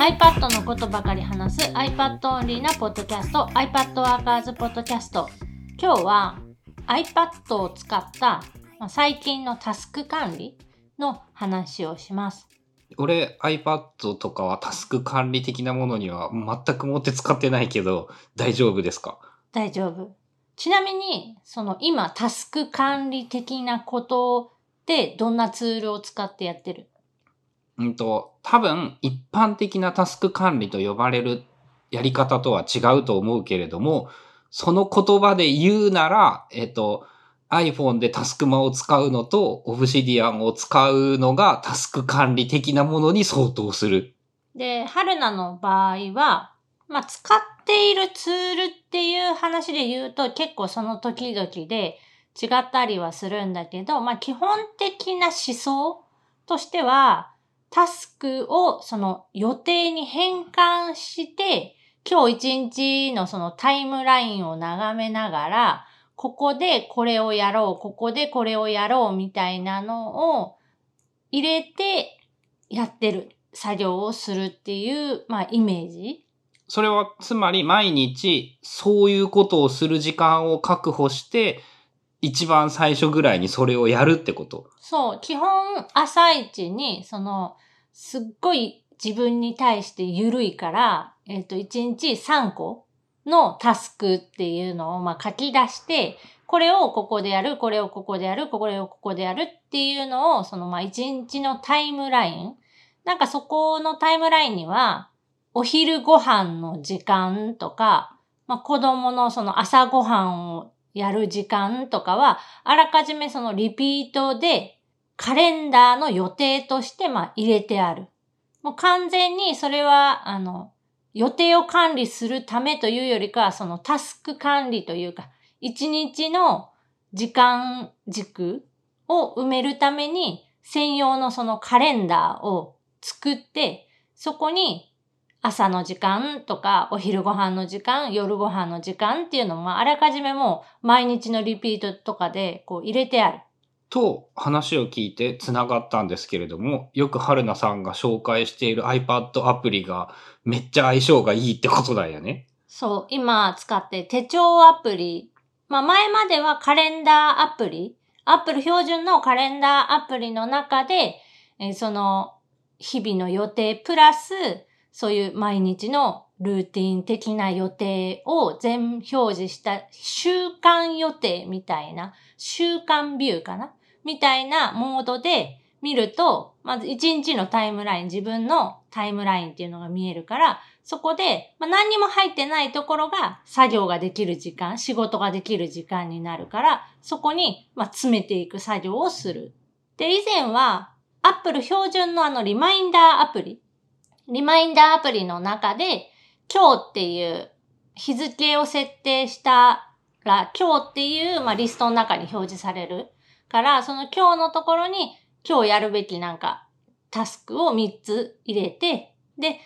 iPad のことばかり話す iPad オンリーなポッドキャスト iPad ワーカーズポッドキャスト今日は iPad を使ったまあ最近のタスク管理の話をします。俺 iPad とかはタスク管理的なものには全くもって使ってないけど大丈夫ですか？大丈夫。ちなみに、その今タスク管理的なことでどんなツールを使ってやってる？うんと、多分一般的なタスク管理と呼ばれるやり方とは違うと思うけれども、その言葉で言うなら、えっと、iPhone でタスクマを使うのと Obsidian を使うのがタスク管理的なものに相当する。で、春菜の場合は、まあ、使っているツールっていう話で言うと結構その時々で違ったりはするんだけど、まあ、基本的な思想としては、タスクをその予定に変換して、今日一日のそのタイムラインを眺めながら、ここでこれをやろう、ここでこれをやろうみたいなのを入れてやってる作業をするっていう、まあ、イメージ。それはつまり毎日そういうことをする時間を確保して一番最初ぐらいにそれをやるってこと。そう、基本朝一に、その、すっごい自分に対して緩いから、えっ、と、1日3個のタスクっていうのを、まあ、書き出して、これをここでやる、これをここでやる、これをここでやるっていうのを、その、まあ、1日のタイムライン。なんかそこのタイムラインには、お昼ご飯の時間とか、まあ、子供のその朝ご飯をやる時間とかは、あらかじめそのリピートでカレンダーの予定としてまあ入れてある。もう完全にそれは、あの、予定を管理するためというよりかは、そのタスク管理というか、一日の時間軸を埋めるために専用のそのカレンダーを作って、そこに朝の時間とか、お昼ご飯の時間、夜ご飯の時間っていうのも、あらかじめもう毎日のリピートとかでこう入れてある。と話を聞いて繋がったんですけれども、よく春菜さんが紹介している iPad アプリがめっちゃ相性がいいってことだよね。そう、今使って手帳アプリ。まあ前まではカレンダーアプリ。アップル標準のカレンダーアプリの中で、えその日々の予定プラス、そういう毎日のルーティン的な予定を全表示した週間予定みたいな、週間ビューかな？みたいなモードで見ると、まず1日のタイムライン、自分のタイムラインっていうのが見えるから、そこで、まあ、何にも入ってないところが作業ができる時間、仕事ができる時間になるから、そこに、まあ、詰めていく作業をする。で、以前は、Apple 標準のあのリマインダーアプリ、リマインダーアプリの中で、今日っていう日付を設定したら、今日っていう、まあ、リストの中に表示されるから、その今日のところに、今日やるべきなんか、タスクを3つ入れて、で、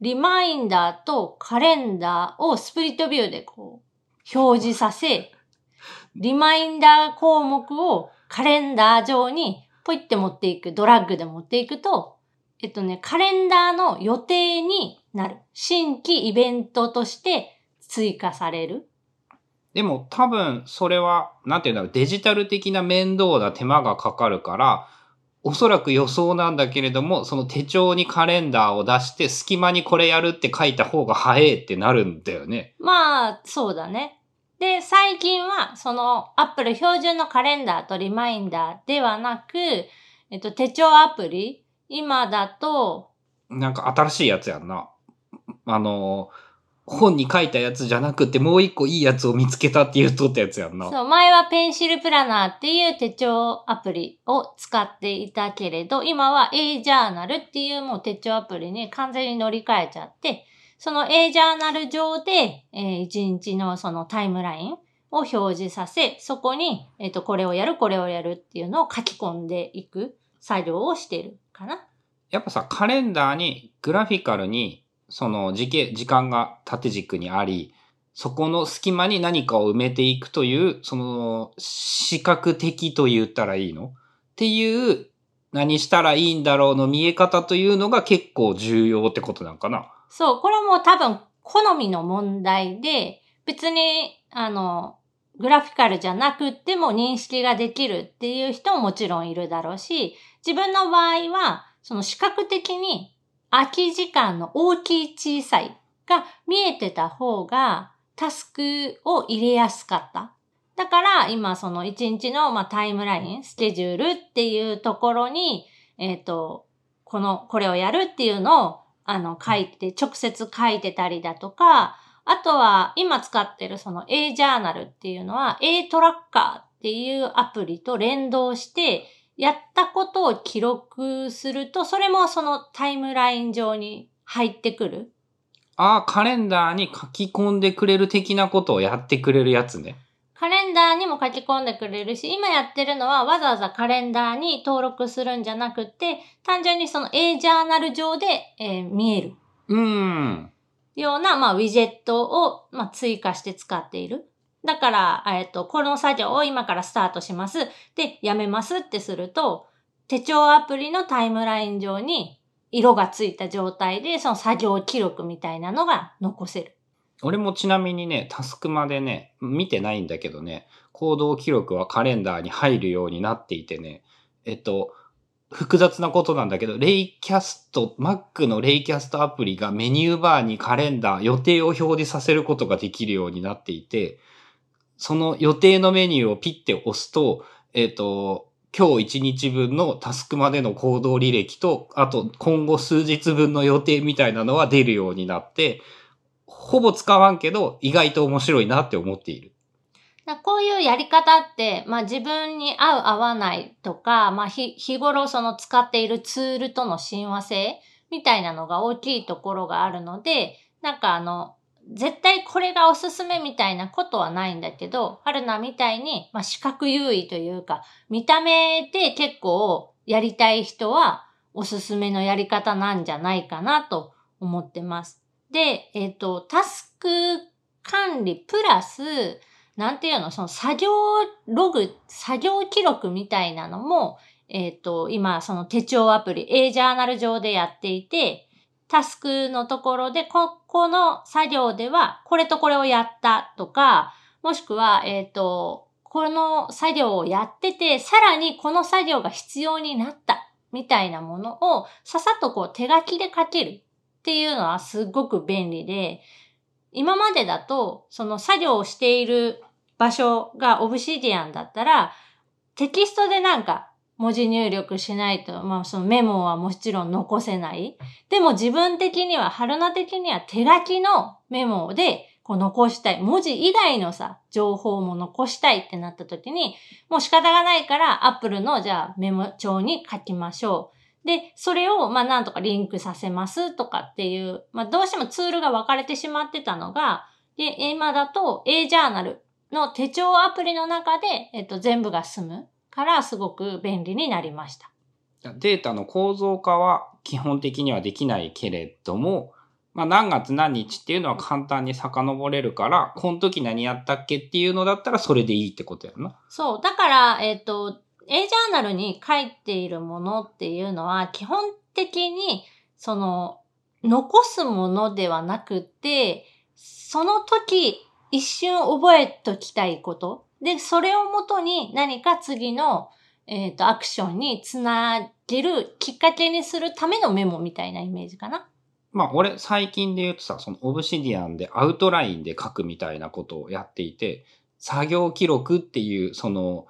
リマインダーとカレンダーをスプリットビューでこう、表示させ、リマインダー項目をカレンダー上にポイって持っていく、ドラッグで持っていくと、えっとね、カレンダーの予定になる。新規イベントとして追加される。でも多分それは、なんていうんだろう、デジタル的な面倒な手間がかかるから、おそらく予想なんだけれども、その手帳にカレンダーを出して、隙間にこれやるって書いた方が早いってなるんだよね。まあ、そうだね。で、最近は、その、Apple 標準のカレンダーとリマインダーではなく、えっと、手帳アプリ、今だと、なんか新しいやつやんな。あの、本に書いたやつじゃなくて、もう一個いいやつを見つけたって言うとったやつやんな。そう、前はペンシルプラナーっていう手帳アプリを使っていたけれど、今は A ジャーナルっていうもう手帳アプリに完全に乗り換えちゃって、その A ジャーナル上で、えー、1日のそのタイムラインを表示させ、そこに、えっ、と、これをやる、これをやるっていうのを書き込んでいく作業をしているかな。やっぱさ、カレンダーにグラフィカルに、その時系、時間が縦軸にあり、そこの隙間に何かを埋めていくという、その、視覚的と言ったらいいの？っていう何したらいいんだろうの見え方というのが結構重要ってことなんかな？そう、これはもう多分好みの問題で、別に、あの、グラフィカルじゃなくっても認識ができるっていう人ももちろんいるだろうし、自分の場合は、その視覚的に空き時間の大きい小さいが見えてた方がタスクを入れやすかった。だから今その一日のまタイムライン、スケジュールっていうところに、えっ、ー、と、この、これをやるっていうのをあの書いて、直接書いてたりだとか、あとは今使ってるその A ジャーナルっていうのは A トラッカーっていうアプリと連動して、やったことを記録すると、それもそのタイムライン上に入ってくる？ああ、カレンダーに書き込んでくれる的なことをやってくれるやつね。カレンダーにも書き込んでくれるし、今やってるのはわざわざカレンダーに登録するんじゃなくて、単純にその A ジャーナル上で、えー、見える。うん。ような、まあ、ウィジェットを、まあ、追加して使っている。だから、えっと、この作業を今からスタートします。で、やめますってすると、手帳アプリのタイムライン上に色がついた状態で、その作業記録みたいなのが残せる。俺もちなみにね、タスクまでね、見てないんだけどね、行動記録はカレンダーに入るようになっていてね、えっと、複雑なことなんだけど、レイキャスト、Mac のレイキャストアプリがメニューバーにカレンダー、予定を表示させることができるようになっていて、その予定のメニューをピッて押すと、えっ、ー、と、今日一日分のタスクまでの行動履歴と、あと今後数日分の予定みたいなのは出るようになって、ほぼ使わんけど、意外と面白いなって思っている。こういうやり方って、まあ自分に合う合わないとか、まあ日頃その使っているツールとの親和性みたいなのが大きいところがあるので、なんかあの、絶対これがおすすめみたいなことはないんだけど、春菜みたいに、まあ、視覚優位というか、見た目で結構やりたい人はおすすめのやり方なんじゃないかなと思ってます。で、えっ、ー、と、タスク管理プラス、なんていうの、その作業ログ、作業記録みたいなのも、えっ、ー、と、今、その手帳アプリ、A ジャーナル上でやっていて、タスクのところで、ここの作業では、これとこれをやったとか、もしくは、えっ、ー、と、この作業をやってて、さらにこの作業が必要になったみたいなものをささっとこう手書きで書けるっていうのはすごく便利で、今までだと、その作業をしている場所がオブシディアンだったら、テキストでなんか文字入力しないと、まあそのメモはもちろん残せない。でも自分的には、春菜的には手書きのメモでこう残したい。文字以外のさ、情報も残したいってなった時に、もう仕方がないから、アップルのじゃあメモ帳に書きましょう。で、それを、まあ、なんとかリンクさせますとかっていう、まあ、どうしてもツールが分かれてしまってたのが、で、今だと A ジャーナルの手帳アプリの中で、えっと、全部が済む。からすごく便利になりました。データの構造化は基本的にはできないけれども、まあ、何月何日っていうのは簡単に遡れるから、この時何やったっけっていうのだったらそれでいいってことやな。そう。だから、えっ、ー、と、A ジャーナルに書いているものっていうのは、基本的に、その、残すものではなくて、その時、一瞬覚えときたいことで、それをもとに何か次の、えっ、ー、と、アクションにつなげるきっかけにするためのメモみたいなイメージかな。まあ、俺、最近で言うとさ、そのオブシディアンでアウトラインで書くみたいなことをやっていて、作業記録っていう、その、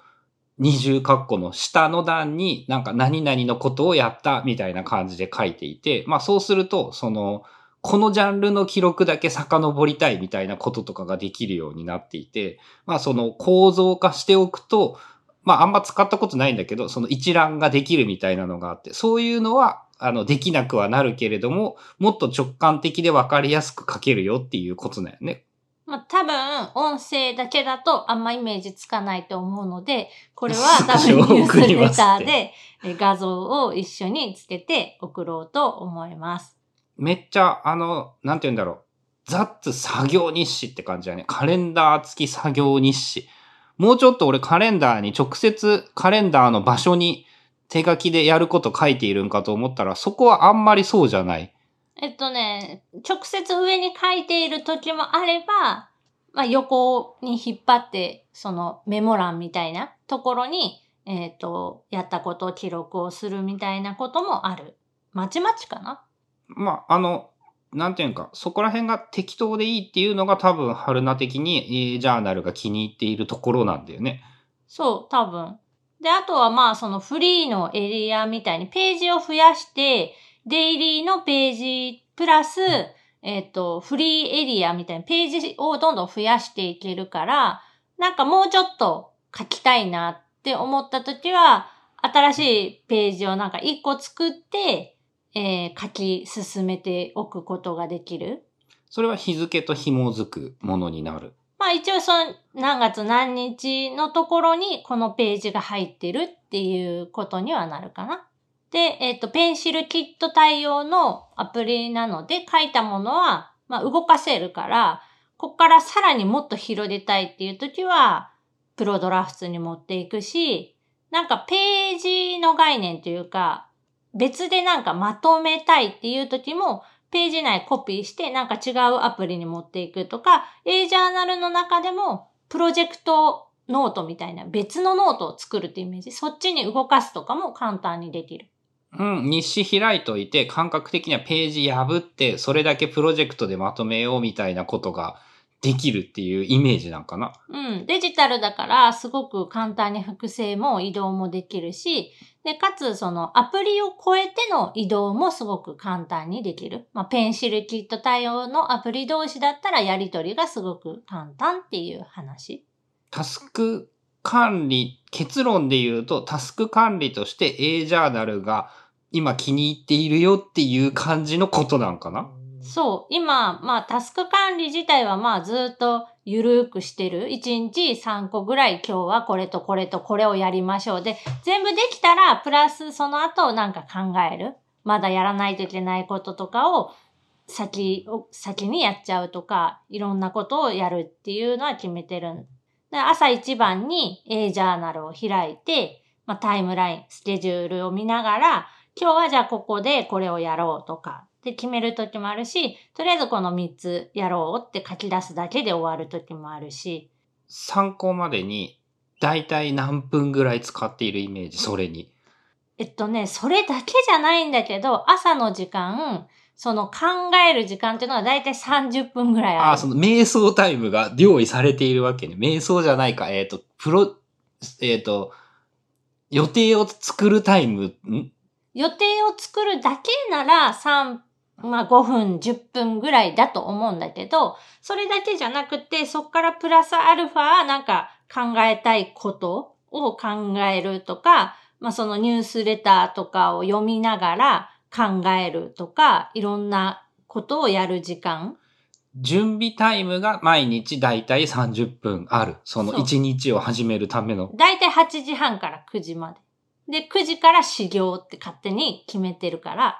二重括弧の下の段になんか何々のことをやったみたいな感じで書いていて、まあそうすると、その、このジャンルの記録だけ遡りたいみたいなこととかができるようになっていて、まあその構造化しておくと、まああんま使ったことないんだけど、その一覧ができるみたいなのがあって、そういうのは、あの、できなくはなるけれども、もっと直感的でわかりやすく書けるよっていうことだよね。まあ多分、音声だけだとあんまイメージつかないと思うので、これは多分ニュースレターで画像を一緒につけて送ろうと思います。めっちゃ、あの、なんて言うんだろう。ザッツ作業日誌って感じだね。カレンダー付き作業日誌。もうちょっと俺カレンダーに直接カレンダーの場所に手書きでやること書いているんかと思ったら、そこはあんまりそうじゃない。えっとね、直接上に書いている時もあれば、まあ、横に引っ張って、そのメモ欄みたいなところに、えっ、と、やったことを記録をするみたいなこともある。まちまちかなまあ、あの、なんていうか、そこら辺が適当でいいっていうのが多分、春菜的に A ジャーナルが気に入っているところなんだよね。そう、多分。で、あとはまあ、そのフリーのエリアみたいにページを増やして、デイリーのページプラス、えっ、と、フリーエリアみたいなページをどんどん増やしていけるから、なんかもうちょっと書きたいなって思った時は、新しいページをなんか一個作って、えー書き進めておくことができる？それは日付と紐づくものになる。まあ一応その何月何日のところにこのページが入ってるっていうことにはなるかな。で、えっ、と、ペンシルキット対応のアプリなので書いたものは、まあ動かせるから、ここからさらにもっと広げたいっていう時は、プロドラフトに持っていくし、なんかページの概念というか、別でなんかまとめたいっていう時も、ページ内コピーしてなんか違うアプリに持っていくとか、A ジャーナルの中でもプロジェクトノートみたいな別のノートを作るってイメージ。そっちに動かすとかも簡単にできる。うん、日誌開いといて、感覚的にはページ破って、それだけプロジェクトでまとめようみたいなことができるっていうイメージなんかな。うん。デジタルだからすごく簡単に複製も移動もできるし、で、かつそのアプリを超えての移動もすごく簡単にできる。まあ、ペンシルキット対応のアプリ同士だったらやり取りがすごく簡単っていう話。タスク管理、結論で言うと、タスク管理として A ジャーナルが今気に入っているよっていう感じのことなんかな？そう。今、まあ、タスク管理自体はまあ、ずっとゆるーくしてる？1日3個ぐらい今日はこれとこれとこれをやりましょう。で、全部できたら、プラスその後なんか考える？まだやらないといけないこととかを先を、先にやっちゃうとか、いろんなことをやるっていうのは決めてる。朝一番に A ジャーナルを開いて、まあ、タイムライン、スケジュールを見ながら、今日はじゃあここでこれをやろうとか、で決めるときもあるし、とりあえずこの3つやろうって書き出すだけで終わるときもあるし、参考までに、だいたい何分ぐらい使っているイメージ、それに。えっとね、それだけじゃないんだけど、朝の時間、その考える時間っていうのはだいたい30分ぐらいある。ああ、その瞑想タイムが用意されているわけね。瞑想じゃないか。えっ、と、プロ、えっ、と、予定を作るタイム、ん？予定を作るだけなら3、まあ5分、10分ぐらいだと思うんだけど、それだけじゃなくて、そっからプラスアルファなんか考えたいことを考えるとか、まあそのニュースレターとかを読みながら考えるとか、いろんなことをやる時間。準備タイムが毎日だいたい30分ある。そのそう1日を始めるための。だいたい8時半から9時まで。で、9時から始業って勝手に決めてるから、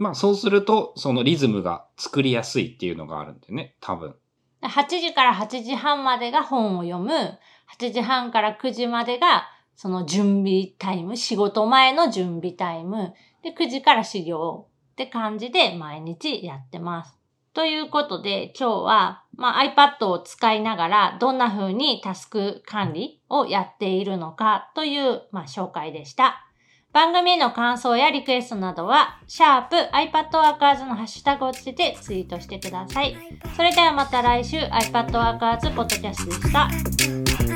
まあそうすると、そのリズムが作りやすいっていうのがあるんだよね。多分。8時から8時半までが本を読む。8時半から9時までがその準備タイム。仕事前の準備タイム。で、9時から始業って感じで毎日やってます。ということで今日は、まあ、iPad を使いながらどんな風にタスク管理をやっているのかという、まあ、紹介でした。番組への感想やリクエストなどは、シャープ iPadWorkers のハッシュタグをつけてツイートしてください。それではまた来週 iPadWorkers ポッドキャストでした。